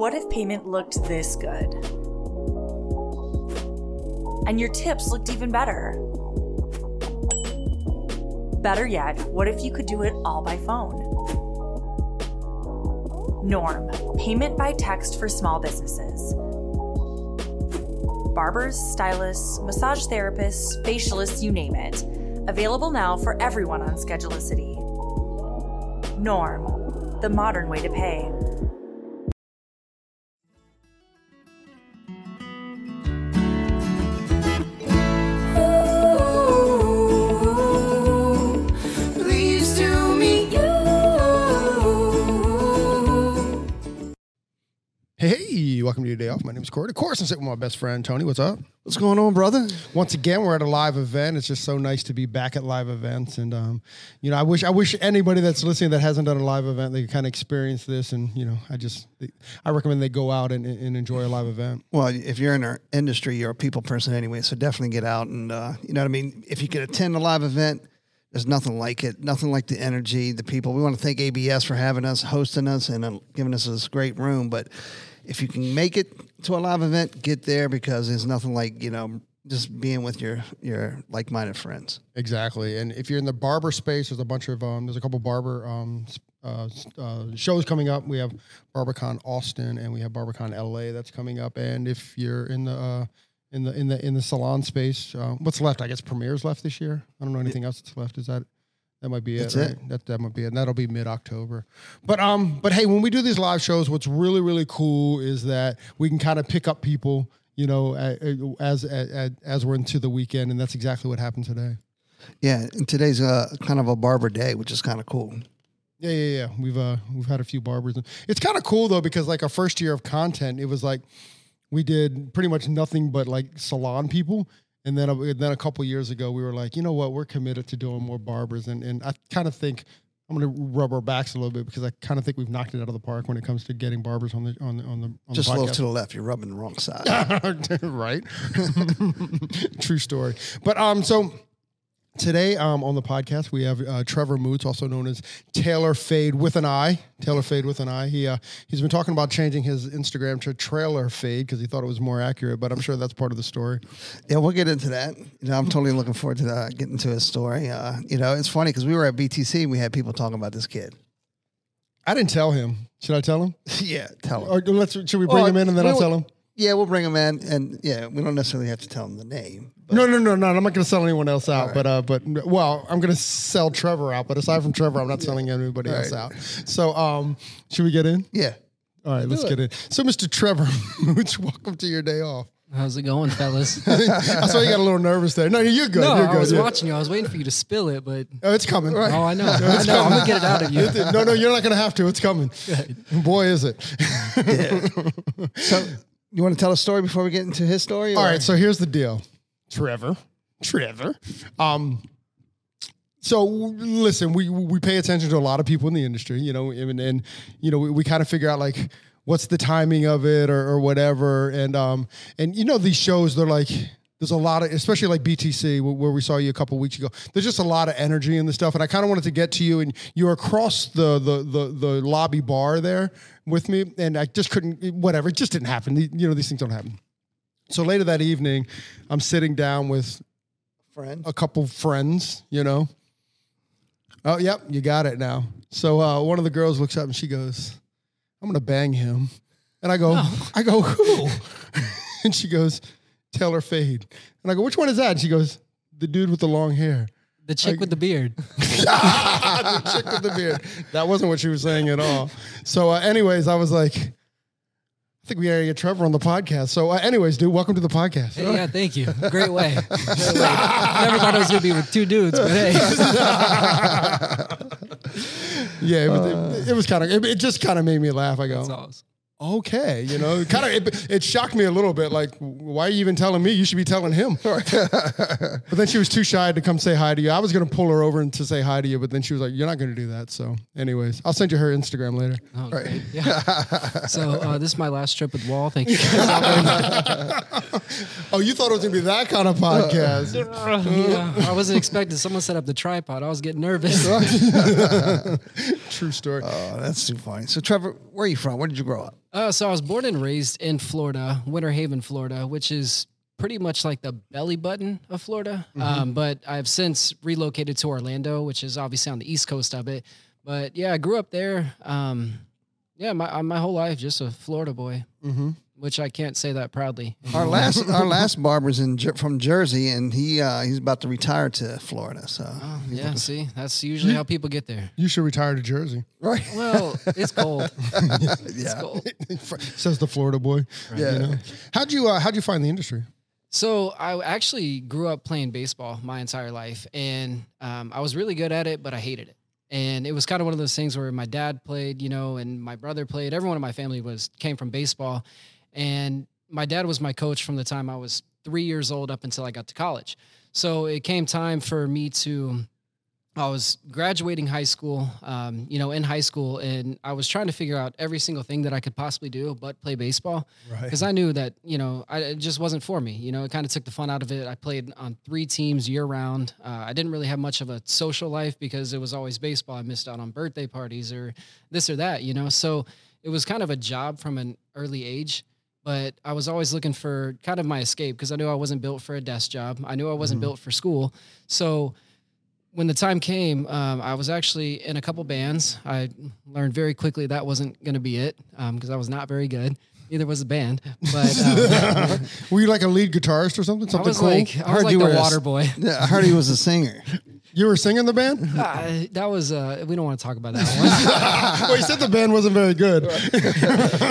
What if payment looked this good? And your tips looked even better? Better yet, what if you could do it all by phone? Norm, payment by text for small businesses. Barbers, stylists, massage therapists, facialists, you name it. Available now for everyone on Schedulicity. Norm, the modern way to pay. Hey, welcome to your day off. My name is Corey. Of course, I'm sitting with my best friend Tony. What's up? What's going on, brother? Once again, we're at a live event. It's just so nice to be back at live events, and um, you know, I wish I wish anybody that's listening that hasn't done a live event they could kind of experience this. And you know, I just I recommend they go out and, and enjoy a live event. Well, if you're in our industry, you're a people person anyway, so definitely get out and uh, you know what I mean. If you can attend a live event, there's nothing like it. Nothing like the energy, the people. We want to thank ABS for having us, hosting us, and uh, giving us this great room. But if you can make it to a live event, get there because there's nothing like you know just being with your your like-minded friends. Exactly. And if you're in the barber space, there's a bunch of um, there's a couple barber um, uh, uh, shows coming up. We have BarberCon Austin and we have BarberCon LA that's coming up. And if you're in the uh, in the in the in the salon space, uh, what's left? I guess Premiere's left this year. I don't know anything else that's left. Is that that might be That's it, it. That that might be it. And that'll be mid October. But um, but hey, when we do these live shows, what's really really cool is that we can kind of pick up people, you know, as as as we're into the weekend, and that's exactly what happened today. Yeah, and today's uh, kind of a barber day, which is kind of cool. Yeah, yeah, yeah. We've uh we've had a few barbers. It's kind of cool though because like our first year of content, it was like we did pretty much nothing but like salon people. And then, and then a couple years ago, we were like, you know what, we're committed to doing more barbers, and and I kind of think I'm going to rub our backs a little bit because I kind of think we've knocked it out of the park when it comes to getting barbers on the on the on the on Just the a little to the left. You're rubbing the wrong side. right? True story. But um, so today um on the podcast we have uh, Trevor Moots, also known as Tailor Fade with an eye. Tailor Fade with an eye. He uh, he's been talking about changing his Instagram to Trailer Fade because he thought it was more accurate. But I'm sure that's part of the story. Yeah, we'll get into that. You know, I'm totally looking forward to uh, getting to his story. Uh, you know, it's funny because we were at BTC and we had people talking about this kid. I didn't tell him. Should I tell him? yeah, tell him. Or let's should we bring Well, him in and then I'll tell him? Yeah, we'll bring him in, and yeah, we don't necessarily have to tell him the name. But No, no, no, no. I'm not going to sell anyone else out. right. But uh, but well, I'm going to sell Trevor out. But aside from Trevor, I'm not selling anybody else out. So um, should we get in? Yeah, All right, let's do get in. So, Mr. Trevor welcome to your day off. How's it going, fellas? I saw you got a little nervous there. No, you're good. no, you're I good. was yeah. watching you. I was waiting for you to spill it, but Oh, it's coming. oh, I know. I know. I'm gonna get it out of you. No, no, you're not going to have to. It's coming. Boy, is it. So, you want to tell a story before we get into his story? All or- right, so here's the deal. Trevor, Trevor. Um, so listen, we we pay attention to a lot of people in the industry, you know, and, and you know, we, we kind of figure out like what's the timing of it or, or whatever, and um, and you know, these shows they're like. There's a lot of, especially like BTC, where we saw you a couple weeks ago. There's just a lot of energy in the stuff, and I kind of wanted to get to you. And you're across the the the the lobby bar there with me, and I just couldn't. Whatever, it just didn't happen. You know, these things don't happen. So later that evening, I'm sitting down with friend. a couple friends, you know. Oh, yep, you got it now. So uh, one of the girls looks up and she goes, I'm gonna bang him. And I go, I go, who? and she goes, Tailor Fade. And I go, which one is that? And she goes, the dude with the long hair. The chick with the beard. the chick with the beard. That wasn't what she was saying at all. So, uh, anyways, I was like, I think we gotta get Trevor on the podcast. So, uh, anyways, dude, welcome to the podcast. Hey, yeah, thank you. Great way. Great way. Never thought it was gonna be with two dudes, but hey, Yeah, it was, it was kind of, it, it just kind of made me laugh. I go, that's awesome. Okay, you know, kind of it, it shocked me a little bit. Like, why are you even telling me? You should be telling him. but then she was too shy to come say hi to you. I was gonna pull her over and to say hi to you, but then she was like, "You're not gonna do that." So, anyways, I'll send you her Instagram later. Oh, great. Yeah. so uh, this is my last trip with Wall. Thank you. Oh, you thought it was gonna be that kind of podcast? yeah, I wasn't expecting. Someone set up the tripod. I was getting nervous. True story. Oh, that's too funny. So, Trevor, where are you from? Where did you grow up? Uh, so I was born and raised in Florida, Winter Haven, Florida, which is pretty much like the belly button of Florida. Um, but I've since relocated to Orlando, which is obviously on the east coast of it. But yeah, I grew up there. Um, yeah, my my whole life just a Florida boy, which I can't say that proudly. Our last our last barber's in Jer- from Jersey, and he uh, he's about to retire to Florida. So, Oh, yeah, see, that's usually how people get there. You should retire to Jersey. right, Well, it's cold. It's yeah, cold. Says the Florida boy. yeah. You know? How'd you uh, How'd you find the industry? So I actually grew up playing baseball my entire life, and um, I was really good at it, but I hated it. And it was kind of one of those things where my dad played, you know, and my brother played. Everyone in my family was came from baseball, and my dad was my coach from the time I was three years old up until I got to college. So it came time for me to. I was graduating high school, um, you know, in high school, and I was trying to figure out every single thing that I could possibly do but play baseball because I knew that you know I, it just wasn't for me. You know, it kind of took the fun out of it. I played on three teams year round. Uh, I didn't really have much of a social life because it was always baseball. I missed out on birthday parties or this or that. You know, so it was kind of a job from an early age. But I was always looking for kind of my escape because I knew I wasn't built for a desk job. I knew I wasn't built for school. So when the time came, um, I was actually in a couple bands. I learned very quickly that wasn't going to be it because I was not very good. Neither was the band, but um, Were you like a lead guitarist or something? I Something was cool? like I was Heard like you the were a- water boy. Yeah, I heard he was a singer. you were singing the band? Uh, that was uh, we don't want to talk about that well, you said the band wasn't very good.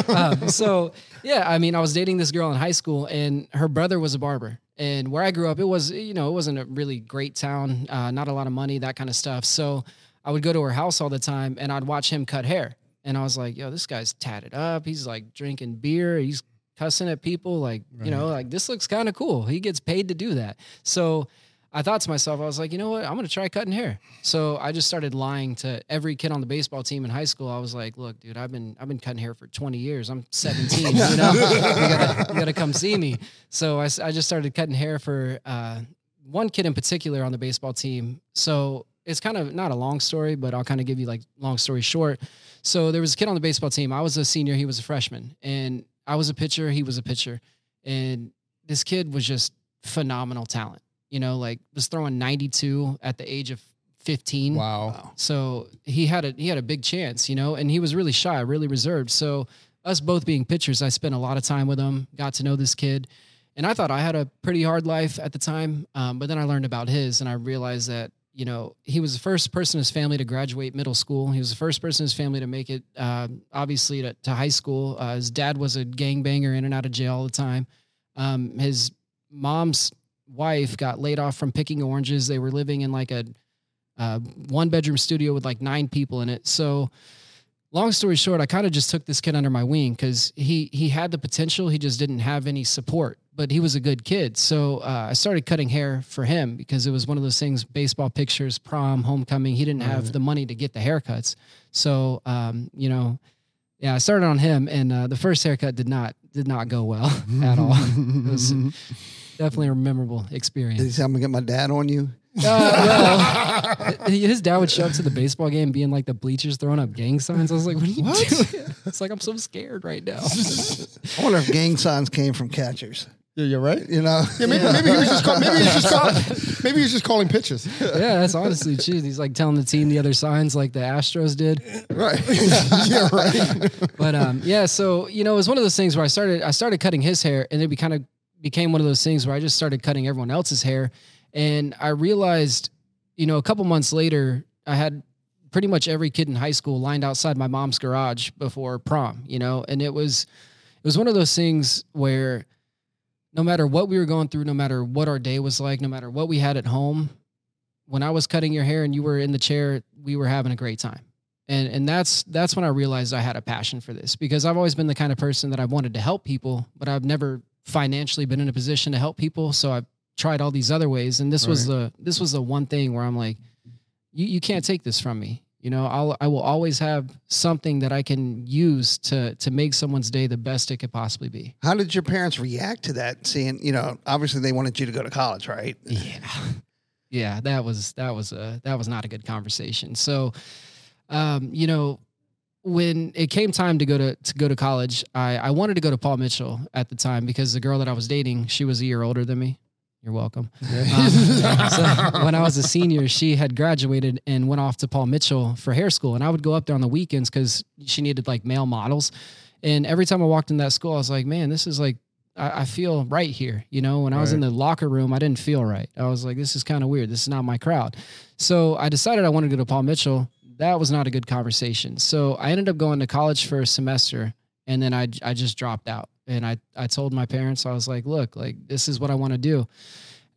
um, so yeah, I mean, I was dating this girl in high school, and her brother was a barber. And where I grew up, it was you know it wasn't a really great town, uh, not a lot of money, that kind of stuff. So I would go to her house all the time, and I'd watch him cut hair. And I was like, yo, this guy's tatted up. He's like drinking beer. He's cussing at people. Like, you know, like this looks kind of cool. He gets paid to do that. So I thought to myself, I was like, you know what? I'm going to try cutting hair. So I just started lying to every kid on the baseball team in high school. I was like, look, dude, I've been, I've been cutting hair for 20 years. I'm 17, you know, you gotta, come see me. So I just started cutting hair for, uh, one kid in particular on the baseball team. So it's kind of not a long story, but I'll kind of give you like long story short. So there was a kid on the baseball team. I was a senior, he was a freshman, and I was a pitcher, he was a pitcher. And this kid was just phenomenal talent. You know, like was throwing 92 at the age of 15. Wow. So he had a he had a big chance, you know, and he was really shy, really reserved. So us both being pitchers, I spent a lot of time with him, got to know this kid, and I thought I had a pretty hard life at the time. Um, but then I learned about his, and I realized that you know he was the first person in his family to graduate middle school. He was the first person in his family to make it, uh, obviously, to, to high school. Uh, his dad was a gangbanger in and out of jail all the time. Um, his mom's wife got laid off from picking oranges. They were living in like a uh, one bedroom studio with like nine people in it. So, long story short, I kind of just took this kid under my wing because he he had the potential. He just didn't have any support, but he was a good kid. So uh, I started cutting hair for him because it was one of those things: baseball pictures, prom, homecoming. He didn't have the money to get the haircuts, so um, you know. Yeah, I started on him, and uh, the first haircut did not did not go well at all. it was definitely a memorable experience. Did he say, I'm going to get my dad on you? Uh, well, his dad would show up to the baseball game being like the bleachers throwing up gang signs. I was like, what are you doing? It's like, I'm so scared right now. I wonder if gang signs came from catchers. Yeah, you're right. You know? Yeah, maybe, maybe he was just call, maybe he was just call, maybe he was just calling pitches. yeah, that's honestly true. He's like telling the team the other signs like the Astros did. Right. yeah, right. But um, yeah, so you know, it was one of those things where I started I started cutting his hair, and it be kind of became one of those things where I just started cutting everyone else's hair, and I realized, you know, a couple months later, I had pretty much every kid in high school lined outside my mom's garage before prom, you know, and it was it was one of those things where no matter what we were going through, no matter what our day was like, no matter what we had at home, when I was cutting your hair and you were in the chair, we were having a great time. And and that's that's when I realized I had a passion for this because I've always been the kind of person that I've wanted to help people, but I've never financially been in a position to help people. So I've tried all these other ways. And this was the this was the one thing where I'm like, you, you can't take this from me. You know, I'll I will always have something that I can use to to make someone's day the best it could possibly be. How did your parents react to that? Seeing, you know, obviously they wanted you to go to college, right? Yeah. Yeah, that was that was a that was not a good conversation. So um, you know, when it came time to go to to go to college, I I wanted to go to Paul Mitchell at the time because the girl that I was dating, she was a year older than me. You're welcome. Um, so when I was a senior, she had graduated and went off to Paul Mitchell for hair school, and I would go up there on the weekends because she needed like male models. And every time I walked in that school, I was like, man, this is like I, I feel right here. You know, when I was in the locker room, I didn't feel right. I was like, this is kind of weird. This is not my crowd. So I decided I wanted to go to Paul Mitchell. That was not a good conversation. So I ended up going to college for a semester and then I, I just dropped out. And I, I told my parents, I was like, look, like this is what I want to do.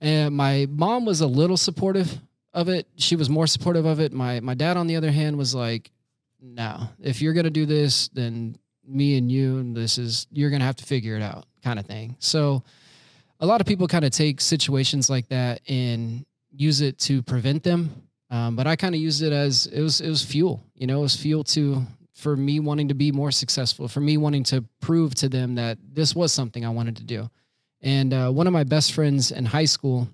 And my mom was a little supportive of it. She was more supportive of it. My my dad, on the other hand, was like, no, if you're gonna do this, then me and you, and this is you're gonna have to figure it out, kind of thing. So a lot of people kind of take situations like that and use it to prevent them. Um, but I kind of used it as it was it was fuel. You know, it was fuel to for me wanting to be more successful, for me wanting to prove to them that this was something I wanted to do. And uh, one of my best friends in high school,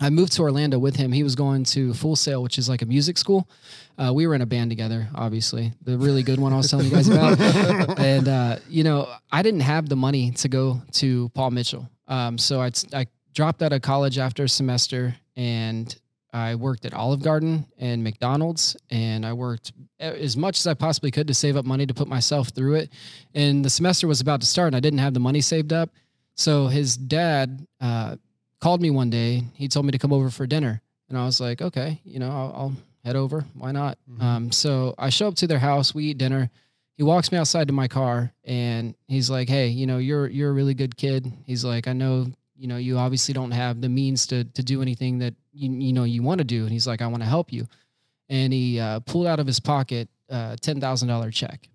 I moved to Orlando with him. He was going to Full Sail, which is like a music school. Uh, we were in a band together, obviously, the really good one I was telling you guys about. and uh, you know, I didn't have the money to go to Paul Mitchell, um, so I, I dropped out of college after a semester, and I worked at Olive Garden and McDonald's, and I worked as much as I possibly could to save up money to put myself through it. And the semester was about to start, and I didn't have the money saved up. So his dad uh, called me one day. He told me to come over for dinner, and I was like, okay, you know, I'll, I'll head over. Why not? Um, so I show up to their house. We eat dinner. He walks me outside to my car, and he's like, hey, you know, you're you're a really good kid. He's like, I know, you know, you obviously don't have the means to to do anything that you you know you want to do, and he's like, I want to help you. And he uh, pulled out of his pocket a ten thousand dollar check.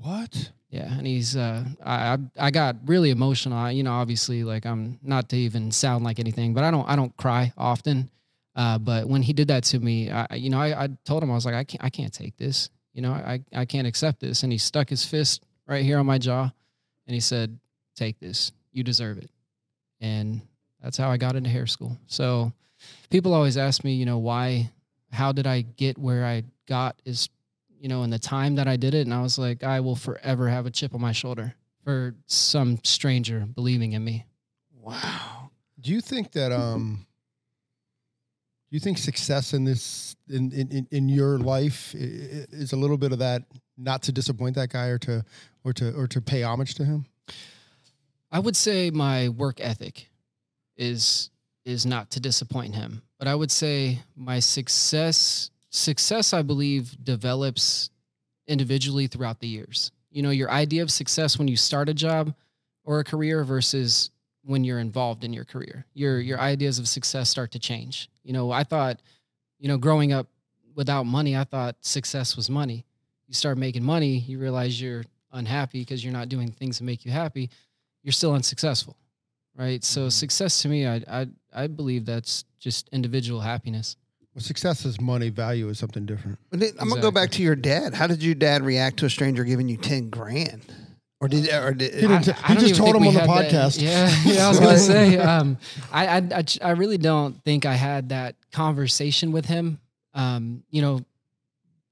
What? Yeah, and he's uh I I I got really emotional. I, you know, obviously like I'm not to even sound like anything, but I don't I don't cry often. Uh but when he did that to me, I you know, I, I told him I was like I can't I can't take this. You know, I I can't accept this. And he stuck his fist right here on my jaw and he said, "Take this. You deserve it." And that's how I got into hair school. So people always ask me, you know, why how did I get where I got is you know, in the time that I did it. And I was like, I will forever have a chip on my shoulder for some stranger believing in me. Wow. Do you think that um do you think success in this in in, in your life is a little bit of that not to disappoint that guy or to or to or to pay homage to him? I would say my work ethic is is not to disappoint him, but I would say my success success I believe develops individually throughout the years. You know, your idea of success when you start a job or a career versus when you're involved in your career. Your your ideas of success start to change. You know, I thought, you know, growing up without money, I thought success was money. You start making money, you realize you're unhappy because you're not doing things that make you happy you're still unsuccessful right so success to me I, I i believe that's just individual happiness Well, success is money, value is something different. I'm gonna go back to your dad. How did your dad react to a stranger giving you ten grand? Or did or did He didn't t- he don't just told him on the had that- podcast. yeah yeah i was gonna say um I, I i I really don't think i had that conversation with him um you know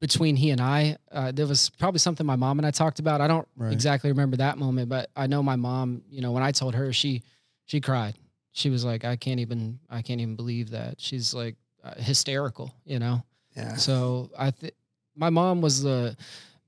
between he and i uh, there was probably something my mom and i talked about i don't Right. exactly remember that moment but i know my mom you know when i told her she she cried she was like i can't even i can't even believe that she's like uh, hysterical you know yeah. so I think my mom was the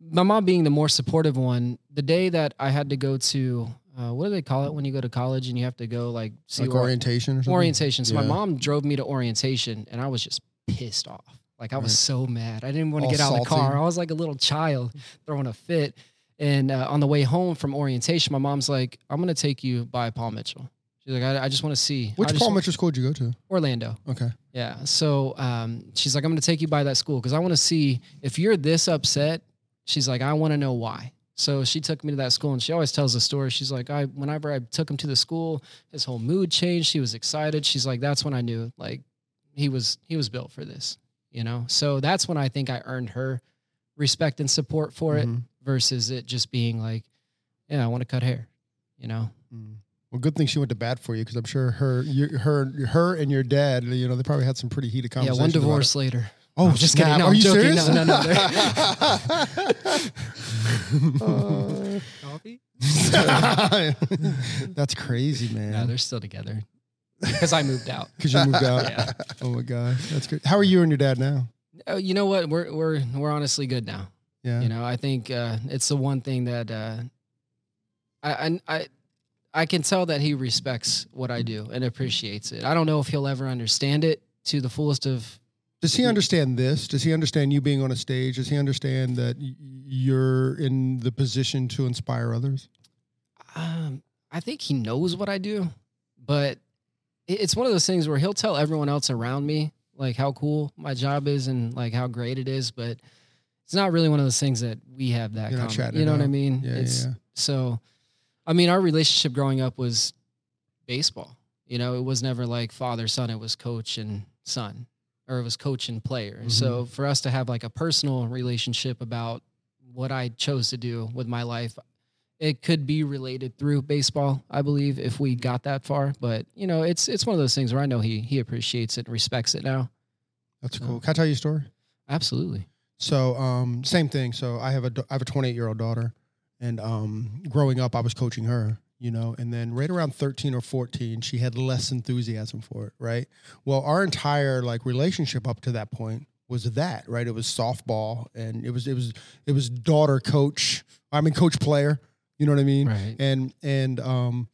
my mom being the more supportive one. The day that I had to go to uh, what do they call it when you go to college and you have to go like see Like or- orientation or orientation. So my mom drove me to orientation and I was just pissed off. Like I was so mad. I didn't want to All get out of the car. I was like a little child throwing a fit. And uh, on the way home from orientation, my mom's like, "I'm gonna take you by Paul Mitchell." She's like, "I, I just want to see Which Paul Mitchell school did you go to? Orlando." Okay. Yeah. So um, she's like, I'm going to take you by that school because I want to see if you're this upset. She's like, I want to know why. So she took me to that school, and she always tells the story. She's like, I whenever I took him to the school, his whole mood changed. He was excited. She's like, that's when I knew like he was he was built for this, you know. So that's when I think I earned her respect and support for it Mhm. versus it just being like, yeah, I want to cut hair, you know. Mm. Well, good thing she went to bat for you because I'm sure her, you, her, her, and your dad, you know, they probably had some pretty heated conversations. Yeah, one divorce later. Oh, I'm just kidding. No, Are I'm you joking. serious? No, no, Uh, Coffee? That's crazy, No, man. they're still together because I moved out. Because you moved out. Yeah. Oh my god, that's good. How are you and your dad now? Oh, you know what? We're we're we're honestly good now. Yeah. You know, I think uh, it's the one thing that uh, I, I I I can tell that he respects what I do and appreciates it. I don't know if he'll ever understand it to the fullest of. Does he understand this? Does he understand you being on a stage? Does he understand that you're in the position to inspire others? Um, I think he knows what I do, but it's one of those things where he'll tell everyone else around me like how cool my job is and like how great it is, but it's not really one of those things that we have that. You're common. You know what I mean? Yeah, it's yeah. so. I mean, our relationship growing up was baseball. You know, it was never like father son. It was coach and son, or it was coach and player. Mm-hmm. So for us to have like a personal relationship about what I chose to do with my life, it could be related through baseball. I believe if we got that far, but you know, it's it's one of those things where I know he he appreciates it and respects it now. That's So- cool. Can I tell you a story? Absolutely. So, um, same thing. So I have a I have a 28 year old daughter and, um, growing up, I was coaching her, you know, and then right around 13 or 14, she had less enthusiasm for it. Right. Well, our entire like relationship up to that point was that, right. It was softball and it was, it was, it was daughter coach. I mean, coach player, you know what I mean? Right. And, and, um,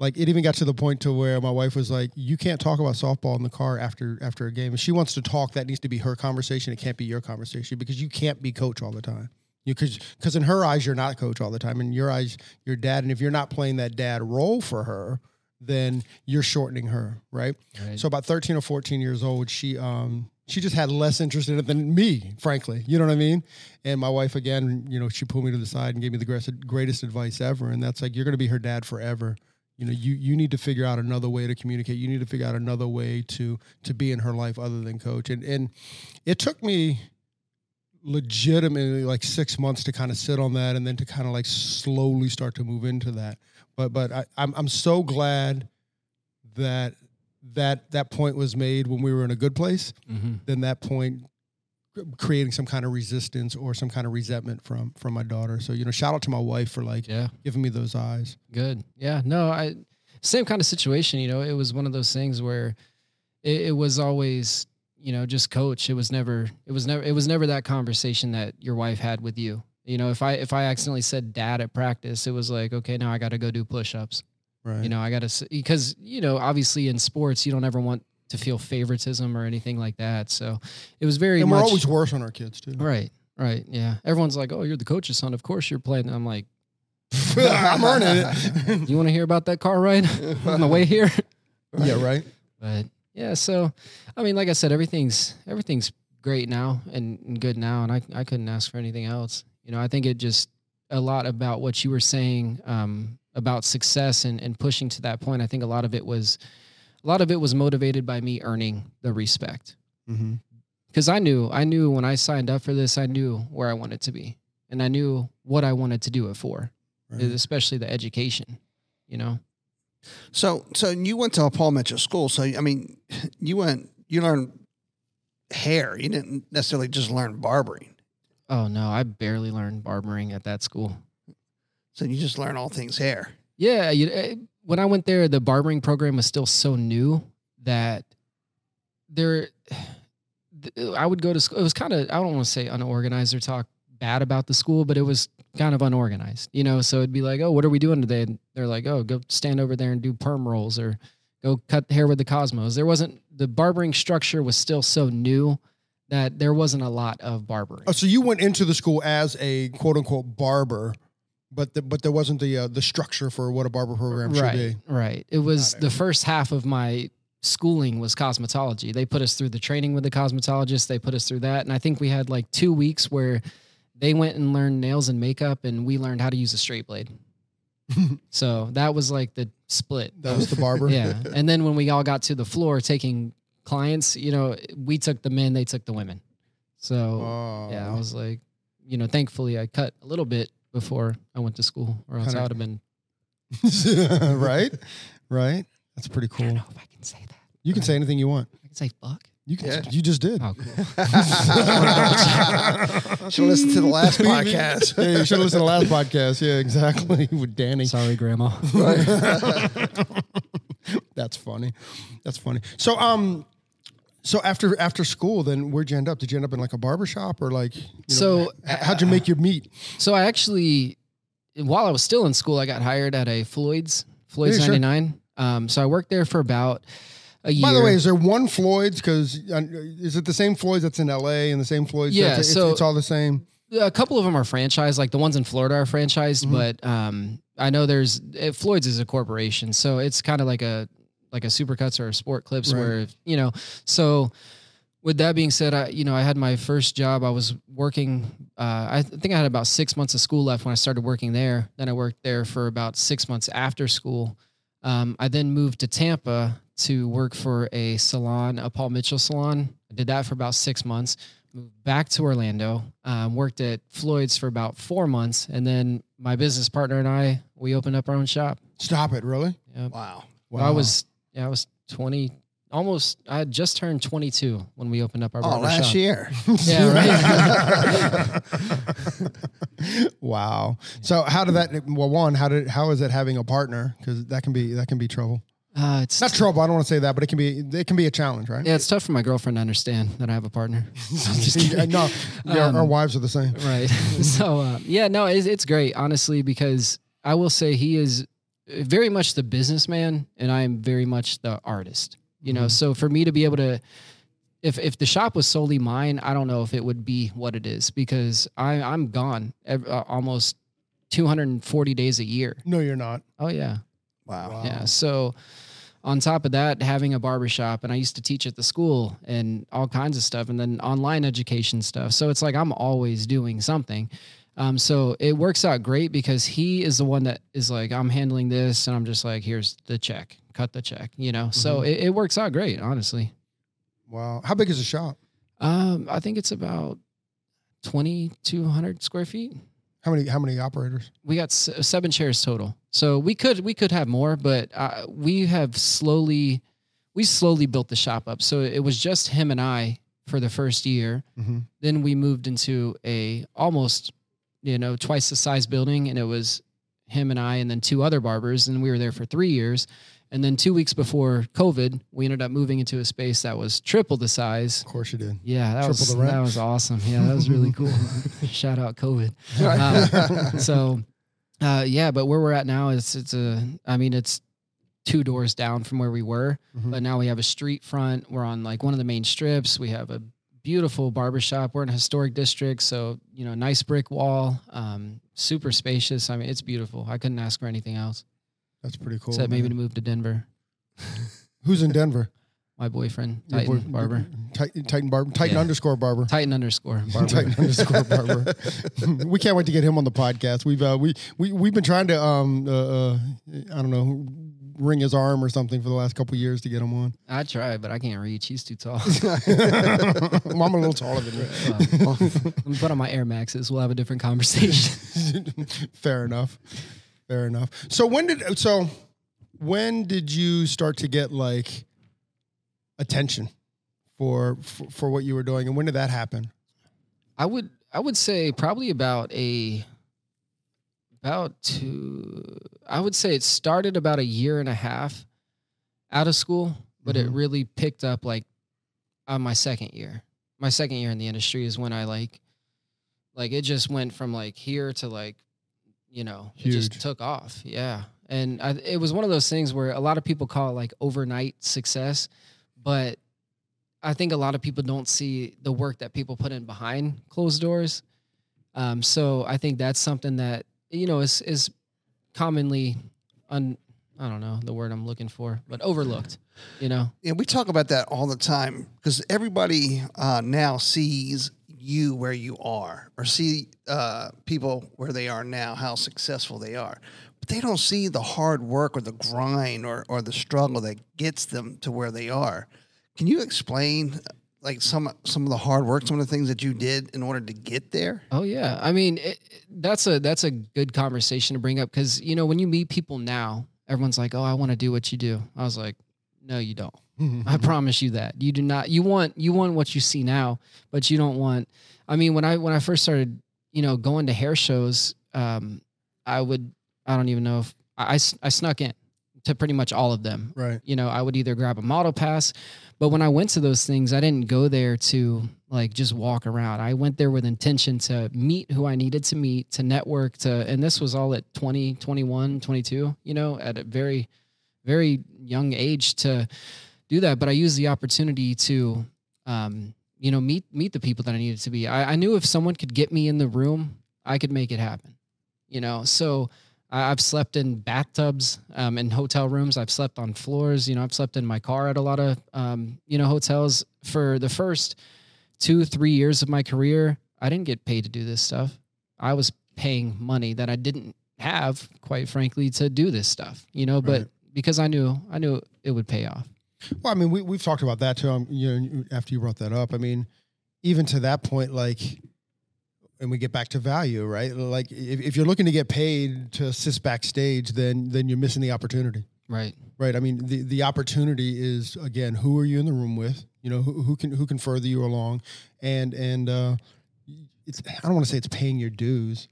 like it even got to the point to where my wife was like, "You can't talk about softball in the car after after a game. If she wants to talk, that needs to be her conversation. It can't be your conversation because you can't be coach all the time. You because because in her eyes you're not coach all the time. In your eyes you're dad. And if you're not playing that dad role for her, then you're shortening her, right? Right. So about 13 or 14 years old, she um she just had less interest in it than me, frankly. You know what I mean? And my wife again, you know, she pulled me to the side and gave me the greatest advice ever. And that's like you're gonna be her dad forever. You know, you you need to figure out another way to communicate. You need to figure out another way to to be in her life other than coach. And and it took me legitimately like six months to kind of sit on that and then to kind of like slowly start to move into that. But but I, I'm I'm so glad that that that point was made when we were in a good place Mhm. than that point creating some kind of resistance or some kind of resentment from from my daughter. So you know, shout out to my wife for like Yeah. giving me those eyes. Good. Yeah. No, I same kind of situation. You know, it was one of those things where it, it was always, you know, just coach. It was never. It was never. It was never that conversation that your wife had with you. You know, if I if I accidentally said dad at practice, it was like, okay, now I got to go do push-ups. Right. You know, I got to because you know, obviously in sports, you don't ever want to feel favoritism or anything like that. So it was very and much we're always worse on our kids too. right. Right. Yeah. Everyone's like, oh, you're the coach's son. Of course you're playing. And I'm like, I'm earning it. you want to hear about that car ride on the way here? yeah, right. But yeah, so I mean, like I said, everything's everything's great now and, and good now, and I I couldn't ask for anything else. You know, I think it just a lot about what you were saying um, about success and and pushing to that point. I think a lot of it was a lot of it was motivated by me earning the respect Mm-hmm. because I knew I knew when I signed up for this, I knew where I wanted to be, and I knew what I wanted to do it for, Right. especially the education. You know. So, so you went to a Paul Mitchell school. So, I mean, you went, you learned hair. You didn't necessarily just learn barbering. Oh no, I barely learned barbering at that school. So you just learn all things hair. Yeah, you, eh, when I went there, the barbering program was still so new that there, I would go to school. It was kind of I don't want to say unorganized or talk bad about the school, but it was kind of unorganized, you know. So it'd be like, oh, what are we doing today? And they're like, oh, go stand over there and do perm rolls or go cut hair with the Cosmos. There wasn't the barbering structure was still so new that there wasn't a lot of barbering. Oh, so you went into the school as a quote unquote barber, but the, but there wasn't the uh, the structure for what a barber program should right, be. Right. It was the first half of my schooling was cosmetology. They put us through the training with the cosmetologist. They put us through that, and I think we had like two weeks where they went and learned nails and makeup, and we learned how to use a straight blade. so that was like the split. That was the barber. yeah, and then when we all got to the floor taking clients, you know, we took the men, they took the women. So Oh. yeah, I was like, you know, thankfully I cut a little bit before I went to school, or else Kinda- I would have been. right, right. That's pretty I cool. don't know if I can say that. You can say anything you want. I can say fuck. You can. Yeah. You just did. Oh, cool. Should listen to the last podcast. yeah, you should listen to the last podcast. Yeah, exactly. With Danny. Sorry, Grandma. That's funny. That's funny. So, um, so after after school, then where'd you end up? Did you end up in like a barber shop or like? you know, So, how'd you make your meat? So I actually, while I was still in school, I got hired at a Floyd's, Floyd's Yeah, sure. 99. Um, so I worked there for about a year. By the way, is there one Floyd's? Because is it the same Floyd's that's in L.A. and the same Floyd's? Yeah, that's- it's, so- it's all the same. a couple of them are franchised, like the ones in Florida are franchised, Mhm. but um, I know there's eh, Floyd's is a corporation, so it's kind of like a like a Supercuts or a Sport Clips, Right. where you know. So with that being said, I you know I had my first job. I was working. Uh, I th- think I had about six months of school left when I started working there. Then I worked there for about six months after school. Um, I then moved to Tampa to work for a salon, a Paul Mitchell salon. I did that for about six months moved back to Orlando, um, worked at Floyd's for about four months, and then my business partner and I we opened up our own shop. Stop it, really? Wow. Wow. I was yeah, I was twenty, almost. I had just turned twenty two when we opened up our Oh, barber last shop. year. Yeah, right. wow. So how did that? Well, one, how did how is it having a partner? Because that can be that can be trouble. uh, it's Not trouble. I don't want to say that, but it can be it can be a challenge, right? yeah, it's tough for my girlfriend to understand that I have a partner. I'm just kidding. no, yeah, Um, our wives are the same. right so uh, yeah no it's, it's great honestly because i will say he is very much the businessman and i am very much the artist you know Mhm. so for me to be able to if if the shop was solely mine i don't know if it would be what it is because i i'm gone ev- uh, almost 240 days a year No, you're not. oh yeah Wow. yeah. So on top of that, having a barbershop and I used to teach at the school and all kinds of stuff and then online education stuff. So it's like I'm always doing something. Um, so it works out great because he is the one that is like, I'm handling this and I'm just like, here's the check, cut the check, you know? So Mm-hmm. it, it works out great, honestly. Wow. How big is the shop? Um, I think it's about 2,200 square feet. How many how many operators? we got s- seven chairs total. So we could we could have more, but uh, we have slowly we slowly built the shop up. So it was just him and I for the first year. Mm-hmm. Then we moved into a almost you know twice the size building, and it was him and I, and then two other barbers, and we were there for three years. And then two weeks before COVID, we ended up moving into a space that was triple the size. Of course you did. Yeah, that Triple was the that was awesome. Yeah, that was really cool. Shout out COVID. Um, so, uh, yeah, but where we're at now is it's a. I mean, it's two doors down from where we were, Mhm. but now we have a street front. We're on like one of the main strips. We have a beautiful barbershop. We're in a historic district, so you know, nice brick wall, um, super spacious. I mean, it's beautiful. I couldn't ask for anything else That's pretty cool. except maybe to move to Denver. Who's in Denver? My boyfriend, Your Titan boy- Barber, Titan, Titan Barber. Titan Yeah. underscore Barber. Titan underscore Barber. Titan underscore Barber. we can't wait to get him on the podcast. We've uh, we we we've been trying to um uh, uh I don't know wring his arm or something for the last couple years to get him on. I tried, but I can't reach. He's too tall. well, I'm a little taller than you. Well, let me put on my Air Maxes. We'll have a different conversation. Fair enough. Fair enough. So when did so when did you start to get like attention for for, for what you were doing, and when did that happen? I would I would say probably about a about two I would say it started about a year and a half out of school, but it Mhm. really picked up like on my second year. My second year in the industry is when I like like it just went from like here to like you know, it just took off. Yeah. And I, it was one of those things where a lot of people call it like overnight success, but I think a lot of people don't see the work that people put in behind closed doors. Um, so I think that's something that you know is is commonly un I don't know the word I'm looking for, but overlooked. You know, Yeah, we talk about that all the time because everybody uh, now sees you where you are, or see uh, people where they are now, how successful they are. But they don't see the hard work or the grind or, or the struggle that gets them to where they are. Can you explain like some some of the hard work, some of the things that you did in order to get there? Oh yeah, I mean it, that's a that's a good conversation to bring up because you know when you meet people now, everyone's like, "Oh, I want to do what you do." I was like, "No, you don't. I promise you that you do not. You want you want what you see now, but you don't want. I mean, when I when I first started, you know, going to hair shows, um, I would I don't even know if I I snuck in to pretty much all of them. Right. You know, I would either grab a model pass, but when I went to those things, I didn't go there to like just walk around. I went there with intention to meet who I needed to meet, to network, to and this was all at 20, 21, 22, you know, at a very very young age to do that, but I used the opportunity to um, you know, meet meet the people that I needed to be. I, I knew if someone could get me in the room, I could make it happen. You know, so I- I've slept in bathtubs, um, in hotel rooms. I've slept on floors. You know, I've slept in my car at a lot of, um, you know, hotels. For the first two, three years of my career, I didn't get paid to do this stuff. I was paying money that I didn't have, quite frankly, to do this stuff. You know, but Right. because I knew, I knew it would pay off. Well, I mean, we we've talked about that too. Um, you know, after you brought that up, I mean, even to that point, like, and we get back to value, right? Like, if, if you're looking to get paid to assist backstage, then then you're missing the opportunity, Right. right? I mean, the the opportunity is again, who are you in the room with? You know, who, who can who can further you along, and and uh, it's I don't want to say it's paying your dues.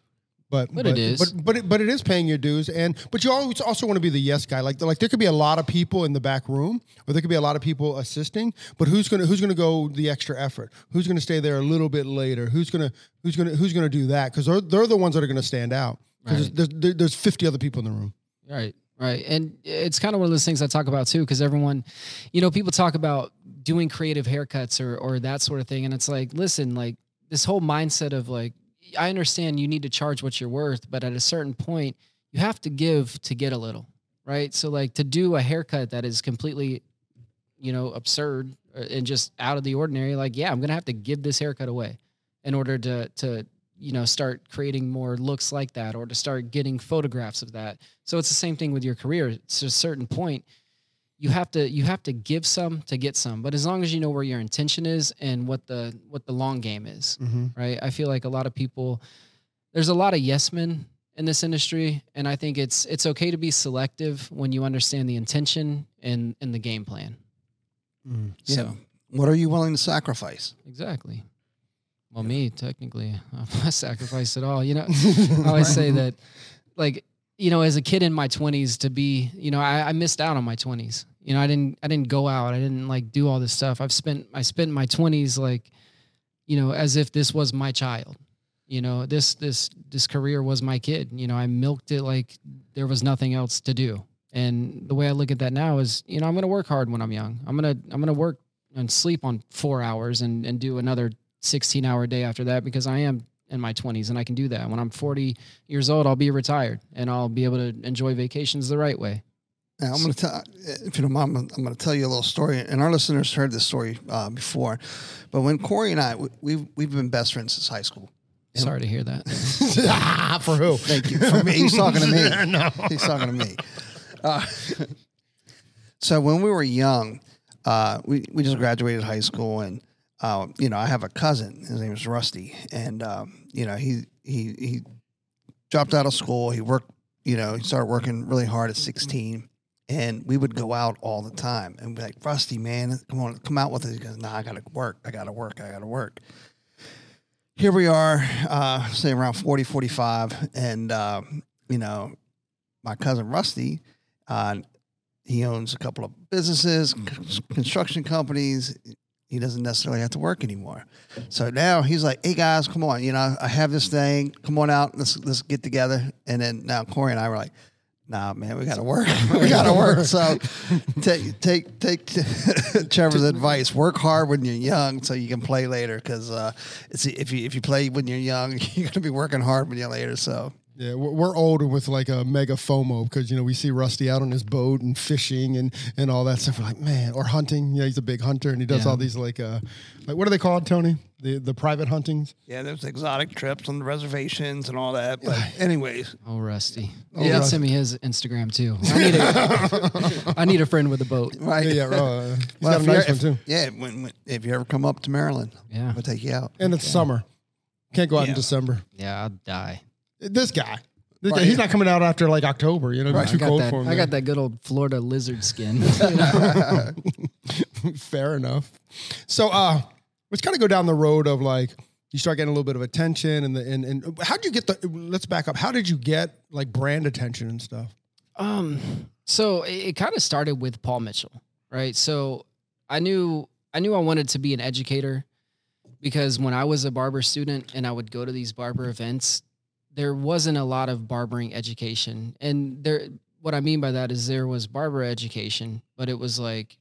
But, But it is. But but it, but it is paying your dues, and but you always also want to be the yes guy. Like like there could be a lot of people in the back room, or there could be a lot of people assisting. But who's gonna who's gonna go the extra effort? Who's gonna stay there a little bit later? Who's gonna who's gonna who's gonna do that? Because they're they're the ones that are gonna stand out. Because Right. there's, there's there's 50 other people in the room. Right. Right. And it's kind of one of those things I talk about too, because everyone, you know, people talk about doing creative haircuts or or that sort of thing. And it's like, listen, like this whole mindset of like, I understand you need to charge what you're worth, but at a certain point, you have to give to get a little. Right. So like to do a haircut that is completely, you know, absurd uh, and just out of the ordinary, like, yeah, I'm gonna have to give this haircut away in order to to you know start creating more looks like that or to start getting photographs of that so it's the same thing with your career it's a certain point you have to you have to give some to get some but as long as you know where your intention is and what the what the long game is mm-hmm. right i feel like a lot of people there's a lot of yes men in this industry and i think it's it's okay to be selective when you understand the intention and and the game plan mm. Yeah. so What are you willing to sacrifice? Exactly. Well, me technically, I'm not sacrificed at all. You know, I always say that, like, you know, as a kid in my 20s, to be, you know, I, I missed out on my 20s. You know, I didn't, I didn't go out. I didn't like do all this stuff. I've spent, I spent my 20s like, you know, as if this was my child. You know, this, this, this career was my kid. You know, I milked it like there was nothing else to do. And the way I look at that now is, you know, I'm going to work hard when I'm young. I'm going to, I'm going to work and sleep on four hours and, and do another 16 hour day after that because I am in my 20s and I can do that. When I'm 40 years old, I'll be retired and I'll be able to enjoy vacations the right way. Now, I'm going to tell, if you don't mind, I'm going to tell you a little story. And our listeners heard this story uh, before, but when Corey and I, we, we've we've been best friends since high school. Sorry to hear that. For who? Thank you. For me, he's talking to me. no, he's talking to me. Uh, so when we were young, uh, we we just graduated high school, and uh, you know, I have a cousin. His name is Rusty, and um, you know, he he he dropped out of school. He worked. You know, he started working really hard at 16. And we would go out all the time and be like, Rusty, man, come on, come out with us. He goes, Nah, I gotta work. I gotta work. I gotta work here we are, uh, say around 40, 45. And, uh, you know, my cousin Rusty, uh, he owns a couple of businesses, construction companies. He doesn't necessarily have to work anymore. So now he's like, hey guys, come on. You know, I have this thing. Come on out. Let's, let's get together. And then now Corey and I were like, nah, man, we got to work. we got to work. So take, take, take Trevor's advice. Work hard when you're young so you can play later. Cause, uh, it's, if you, if you play when you're young, you're going to be working hard when you're later. So, Yeah, we're we're older with like a mega FOMO because you know we see Rusty out on his boat and fishing and and all that stuff. We're like, man, or hunting. Yeah, he's a big hunter and he does Yeah. all these like uh like what are they called, Tony? The the private huntings. Yeah, there's exotic trips on the reservations and all that. But anyways, Oh, Rusty. Oh, yeah, Rusty. send me his Instagram too. I need a, I need a friend with a boat. right. Yeah, yeah. Uh, he's Well, got a nice one too. Yeah, when, when if you ever come up to Maryland, Yeah. we'll take you out. And it's summer. Can't go out in December. Yeah, I'll die. This guy. This guy, Right. he's not coming out after like October. You know, Right. too I cold that. for him. I there. got that good old Florida lizard skin. Fair enough. So uh let's kind of go down the road of like you start getting a little bit of attention and the and, and how'd you get the let's back up. How did you get like brand attention and stuff? Um, so it, it kind of started with Paul Mitchell, right? So I knew I knew I wanted to be an educator because when I was a barber student and I would go to these barber events, there wasn't a lot of barbering education. And there what I mean by that is there was barber education, but it was like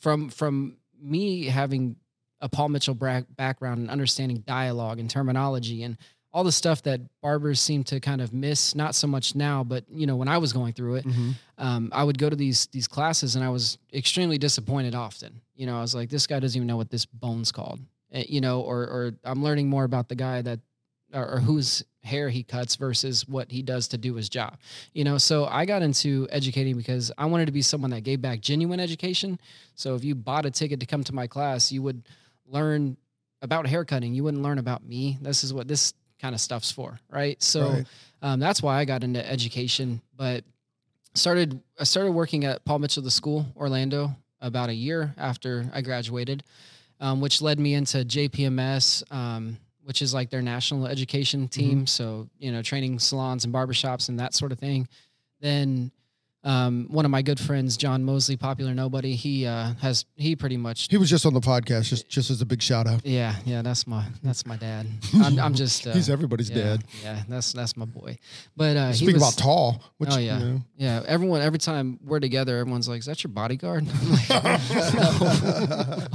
from from me having a Paul Mitchell background and understanding dialogue and terminology and all the stuff that barbers seem to kind of miss not so much now but you know when i was going through it um, i would go to these these classes and i was extremely disappointed often. You know i was like this guy doesn't even know what this bone's called. Eh, you know or or i'm learning more about the guy that or, or whose hair he cuts versus what he does to do his job. You know so i got into educating because i wanted to be someone that gave back genuine education. So if you bought a ticket to come to my class you would learn about haircutting. You wouldn't learn about me. This is what this kind of stuff's for right? So Right. um, that's why i got into education. But started i started working at paul mitchell the school orlando about a year after i graduated um, which led me into jpms um, which is like their national education team. So you know training salons and barbershops and that sort of thing. Then um, one of my good friends john mosley popular nobody he uh, has he pretty much He was just on the podcast, just just as a big shout out. yeah, yeah, that's my that's my dad. I'm, I'm just uh, He's everybody's yeah, dad. Yeah, that's that's my boy. But uh, he was, about tall, which oh yeah, you know, yeah. Everyone, every time we're together, everyone's like, "Is that your bodyguard?" "No."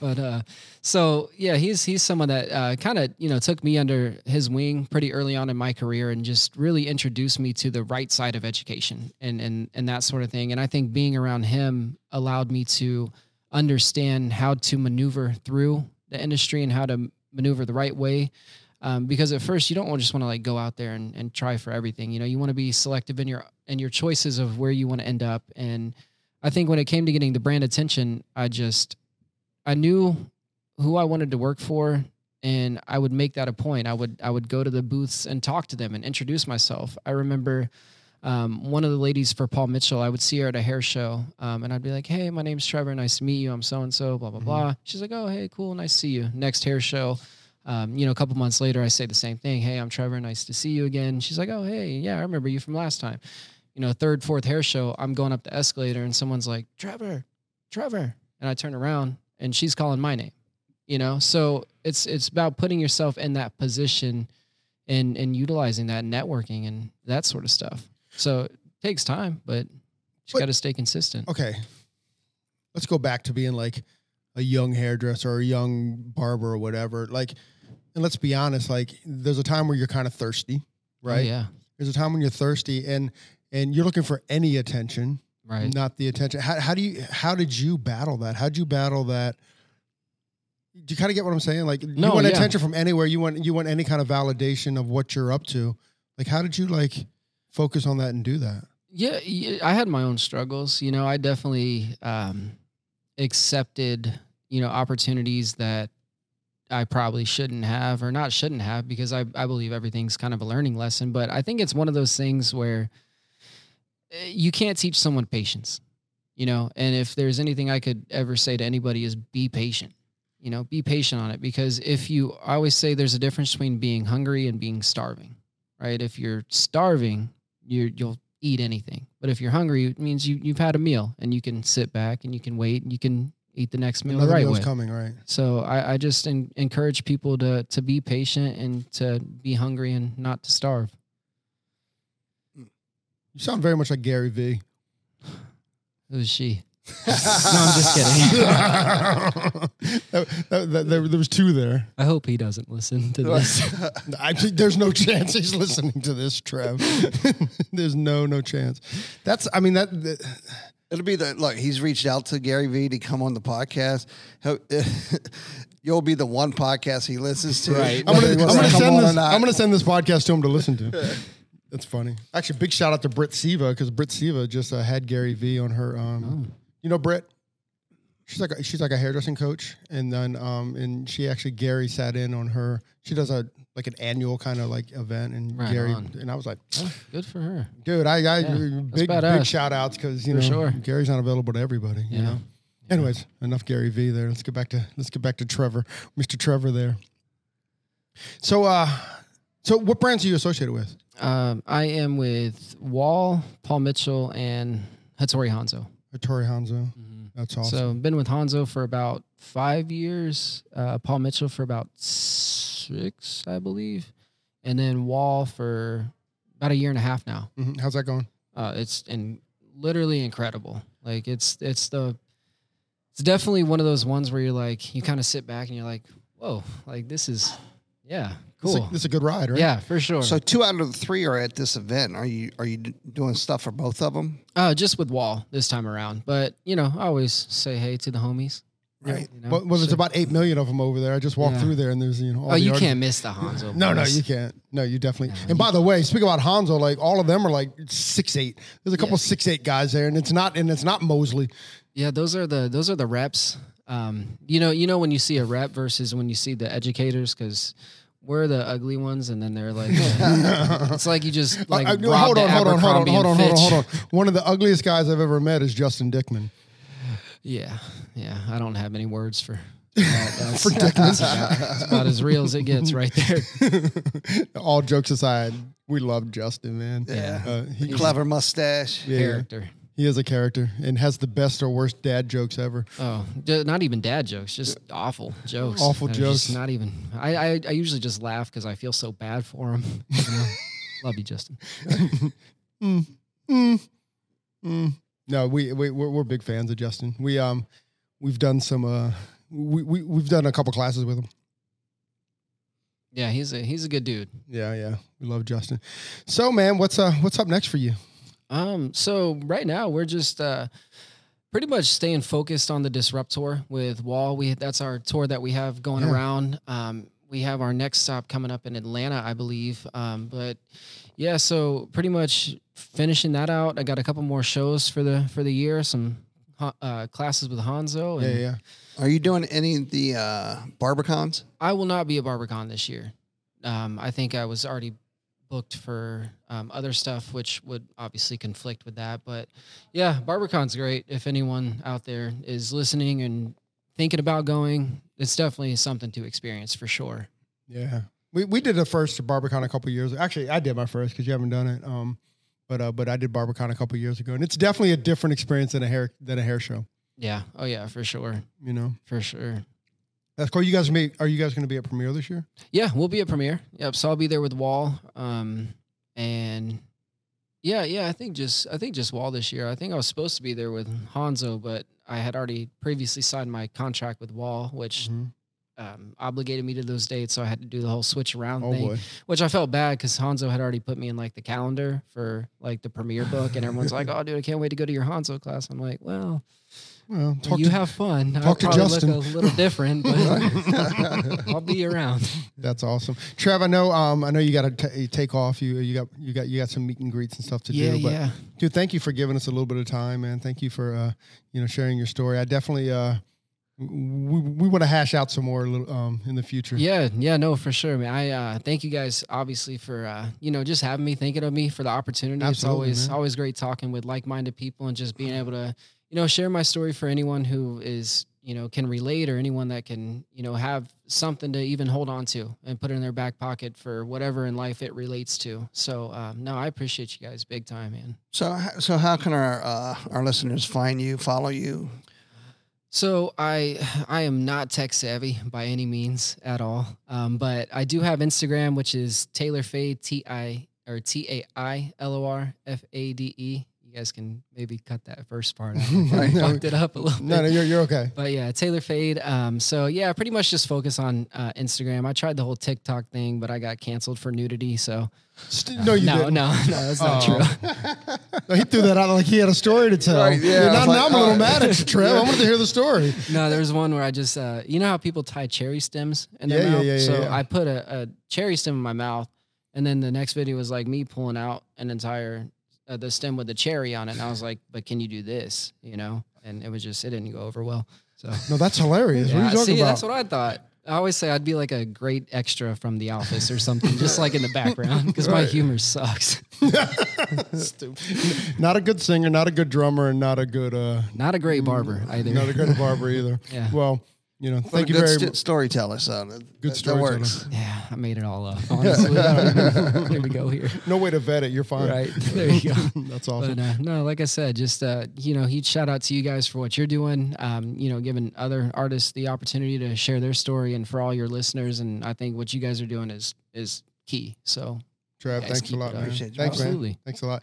but uh, so yeah, he's he's someone that uh, kind of you know took me under his wing pretty early on in my career and just really introduced me to the right side of education and and and that sort of thing. And I think being around him allowed me to understand how to maneuver through the industry and how to maneuver the right way. Um, because at first you don't just want to like go out there and, and try for everything. You know, you want to be selective in your in your choices of where you want to end up. And I think when it came to getting the brand attention, I just I knew who I wanted to work for and I would make that a point. I would I would go to the booths and talk to them and introduce myself. I remember um, one of the ladies for Paul Mitchell, I would see her at a hair show, um, and I'd be like, "Hey, my name's Trevor. Nice to meet you. I'm so and so. Blah blah blah." She's like, "Oh, hey, cool. Nice to see you." Next hair show, um, you know, a couple months later, I say the same thing. Hey, I'm Trevor. Nice to see you again. She's like, Oh, hey, yeah, I remember you from last time. You know, third, fourth hair show, I'm going up the escalator and someone's like, Trevor, Trevor. And I turn around and she's calling my name. You know, so it's it's about putting yourself in that position and and utilizing that networking and that sort of stuff. So it takes time, but you got to stay consistent. okay. Let's go back to being like a young hairdresser or a young barber or whatever. Like, and let's be honest, like there's a time where you're kind of thirsty, Oh, right? yeah. There's a time when you're thirsty and and you're looking for any attention, Right. not the attention. How, how do you how did you battle that? How'd you battle that? Do you kind of get what I'm saying? Like you want yeah. attention from anywhere. You want you want any kind of validation of what you're up to. Like how did you like focus on that and do that? Yeah, I had my own struggles. You know, I definitely um, accepted, you know, opportunities that I probably shouldn't have or not shouldn't have because I, I believe everything's kind of a learning lesson. But I think it's one of those things where eh, you can't teach someone patience, you know, and if there's anything I could ever say to anybody is be patient. You know, be patient on it because if you, I always say there's a difference between being hungry and being starving, right? If you're starving, you're, you'll eat anything. But if you're hungry, it means you you've had a meal and you can sit back and you can wait and you can eat the next meal Another the right meal's way. coming, right? So I, I just en- encourage people to to be patient and to be hungry and not to starve. You sound very much like Gary Vee. Who is she? No, I'm just kidding. That- that- that- there, there was two there. I hope he doesn't listen to this. I think there's no chance he's listening to this, Trev. there's no no chance. That's I mean that, that It'll be the look. He's reached out to Gary Vee to come on the podcast. He'll- You'll be the one podcast he listens to. Right. I'm gonna, whether I'm wants gonna to come send on or this. not. I'm gonna send this podcast to him to listen to. That's funny. Actually, big shout out to Britt Seva because Britt Seva just uh, had Gary Vee on her. Um, You know Britt. She's like a, she's like a hairdressing coach, and then um and she actually Gary sat in on her. She does a like an annual kind of like event, and Right Gary on. and I was like, Oh, good for her. dude, I, I Yeah, big big badass. shout outs because you For know sure. Gary's not available to everybody. You Yeah. know. Anyways, enough Gary Vee there. Let's get back to let's get back to Trevor, Mr. Trevor there. So uh so what brands are you associated with? Um, I am with Wahl, Paul Mitchell, and Hattori Hanzo. Hattori Hanzo. That's awesome. So I've been with Hanzo for about five years. Uh, Paul Mitchell for about six, I believe, and then Wahl for about a year and a half now. Mhm. How's that going? Uh, it's in literally incredible. Like it's it's the it's definitely one of those ones where you're like you kind of sit back and you're like, whoa, like this is yeah, This is a- cool. This is a good ride, right? Yeah, for sure. So two out of the three are at this event. Are you are you doing stuff for both of them? Uh, just with Wahl this time around. But, you know, I always say hey to the homies. Right. You know? Well, well, there's So- about eight million of them over there. I just walked Yeah. through there, and there's you know. all Oh, the you artists- can't miss the Hanzo. No, no, you can't. No, you definitely. And by the way, speak about Hanzo. Like all of them are like six eight. There's a couple Yeah. six eight guys there, and it's not and it's not Mosley. Yeah, those are the those are the reps. Um, you know, you know when you see a rep versus when you see the educators because we're the ugly ones, and then they're like, it's like you just like Uh, uh, robbed hold on, hold on, hold on, hold on, hold on, hold on. One of the ugliest guys I've ever met is Justin Dickman. Yeah, yeah. I don't have any words for. That. That's, that's about, about as real as it gets, right there. All jokes aside, we love Justin, man. Yeah. Uh, he, Clever mustache. yeah, Character. He is a character and has the best or worst dad jokes ever. Oh, not even dad jokes, just awful jokes. Awful jokes. Not even. I I, I usually just laugh because I feel so bad for him. you know? Love you, Justin. Mm. No, we, we we're, we're big fans of Justin. We um we've done some uh we, we we've done a couple classes with him. Yeah, he's a he's a good dude. Yeah, yeah, we love Justin. So, man, what's uh what's up next for you? Um, so right now we're just uh pretty much staying focused on the Disrupt tour with Wahl. We that's our tour that we have going Yeah. around. Um, we have our next stop coming up in Atlanta, I believe. Um, but yeah, so pretty much finishing that out. I got a couple more shows for the for the year. Some uh, classes with Hanzo. Yeah, And yeah. Are you doing any of the uh, BarberCons? I will not be a BarberCon this year. Um, I think I was already booked for um, other stuff, which would obviously conflict with that. But yeah, BarberCon's great. If anyone out there is listening and thinking about going, it's definitely something to experience for sure. Yeah, we we did the first BarberCon a couple years. Actually, I did my first because you haven't done it. Um, but uh, but I did BarberCon a couple years ago, and it's definitely a different experience than a hair than a hair show. Yeah. Oh yeah, for sure. You know, For sure. That's cool. You guys may are you guys going to be at premiere this year? Yeah, we'll be at premiere. Yep. So I'll be there with Wahl. Um, and yeah, yeah, I think just I think just Wahl this year. I think I was supposed to be there with Hanzo, but I had already previously signed my contract with Wahl, which Mhm. um, obligated me to those dates. So I had to do the whole switch around Oh thing, boy, which I felt bad because Hanzo had already put me in like the calendar for like the premiere book, and everyone's like, "Oh, dude, I can't wait to go to your Hanzo class." I'm like, "Well, well, talk you to, have fun. talk I'll to Justin. look a little different, but I'll be around." That's awesome, Trev. I know. Um, I know you got to take off. You you got you got you got some meet and greets and stuff to Yeah, do. But yeah. dude, thank you for giving us a little bit of time, man. Thank you for uh, you know sharing your story. I definitely uh, we we want to hash out some more a little, um in the future. Yeah, yeah, no, for sure, man. I uh, thank you guys, obviously, for uh, you know just having me, thinking of me for the opportunity. it's always man. always great talking with like-minded people and just being able to you know share my story for anyone who is you know can relate or anyone that can you know have something to even hold on to and put it in their back pocket for whatever in life it relates to. So um, no, I appreciate you guys big time, man. So, so how can our uh, our listeners find you, follow you? So I I am not tech savvy by any means at all, um, but I do have Instagram, which is Tailor Fade T I or T A I L O R F A D E. You guys can maybe cut that first part out. I fucked it up a little No, bit. no, you're, you're okay. But yeah, Tailor Fade. Um, so yeah, pretty much just focus on uh, Instagram. I tried the whole TikTok thing, but I got canceled for nudity. So St- no, you no, didn't. no, no, that's not Oh. true. No, he threw that out like he had a story to tell. Right, yeah, now, I was like, now I'm a little oh. mad at you, Trev. I wanted to hear the story. No, there's one where I just, uh, you know how people tie cherry stems in their Yeah, yeah, mouth? yeah, yeah, so yeah. I put a, a cherry stem in my mouth, and then the next video was like me pulling out an entire uh, the stem with the cherry on it, and I was like, "But can you do this?" You know, and it was just it didn't go over well. So No, that's hilarious. what are you talking see, about? that's what I thought. I always say I'd be like a great extra from The Office or something, just like in the background, because my humor sucks. Stupid. not a good singer, not a good drummer, and not a good uh, Not a great barber either. not a good barber either. Yeah. Well, you know, What thank a you good very st- much. storyteller, son. that, Good that storyteller. works. yeah, I made it all up. Honestly, there we go here. No way to vet it. You're fine. Right there, you go. That's awesome. But uh, no, like I said, just uh, you know, huge shout out to you guys for what you're doing. Um, you know, giving other artists the opportunity to share their story, and for all your listeners. And I think what you guys are doing is is key. So Trev, guys thanks a lot, man. Appreciate you, Thanks, man. Absolutely. Thanks a lot.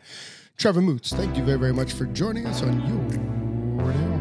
Trevor Moots, thank you very, very much for joining us on your day